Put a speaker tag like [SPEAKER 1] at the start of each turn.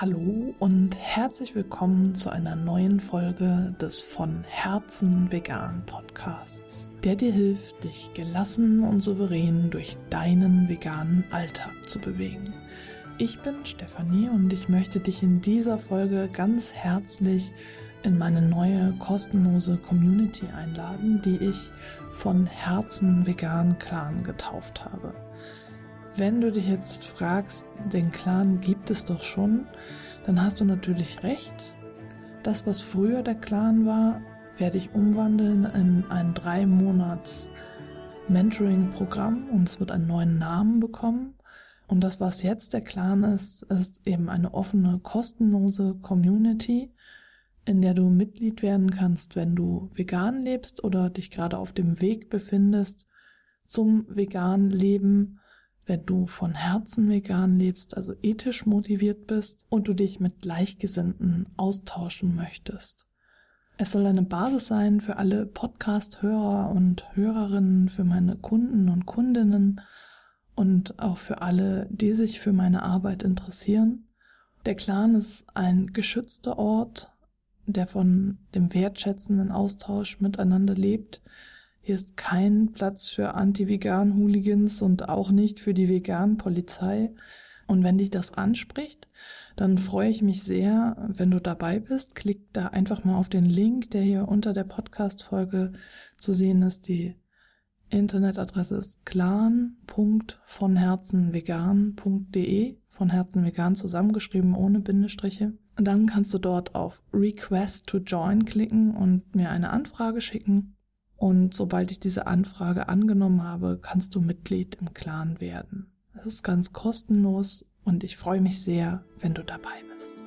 [SPEAKER 1] Hallo und herzlich willkommen zu einer neuen Folge des von Herzen vegan Podcasts, der dir hilft, dich gelassen und souverän durch deinen veganen Alltag zu bewegen. Ich bin Stefanie und ich möchte dich in dieser Folge ganz herzlich in meine neue kostenlose Community einladen, die ich von Herzen vegan Clan getauft habe. Wenn du dich jetzt fragst, den Clan gibt es doch schon, dann hast du natürlich recht. Das, was früher der Clan war, werde ich umwandeln in ein drei Monats Mentoring-Programm und es wird einen neuen Namen bekommen. Und das, was jetzt der Clan ist, ist eben eine offene, kostenlose Community, in der du Mitglied werden kannst, wenn du vegan lebst oder dich gerade auf dem Weg befindest zum veganen Leben wenn du von Herzen vegan lebst, also ethisch motiviert bist und du dich mit Gleichgesinnten austauschen möchtest. Es soll eine Basis sein für alle Podcast-Hörer und Hörerinnen, für meine Kunden und Kundinnen und auch für alle, die sich für meine Arbeit interessieren. Der Clan ist ein geschützter Ort, der von dem wertschätzenden Austausch miteinander lebt, hier ist kein Platz für Anti-Vegan-Hooligans und auch nicht für die Vegan-Polizei. Und wenn dich das anspricht, dann freue ich mich sehr, wenn du dabei bist. Klick da einfach mal auf den Link, der hier unter der Podcast-Folge zu sehen ist. Die Internetadresse ist clan.vonherzenvegan.de, von Herzen vegan zusammengeschrieben ohne Bindestriche. Und dann kannst du dort auf Request to Join klicken und mir eine Anfrage schicken. Und sobald ich diese Anfrage angenommen habe, kannst du Mitglied im Clan werden. Es ist ganz kostenlos und ich freue mich sehr, wenn du dabei bist.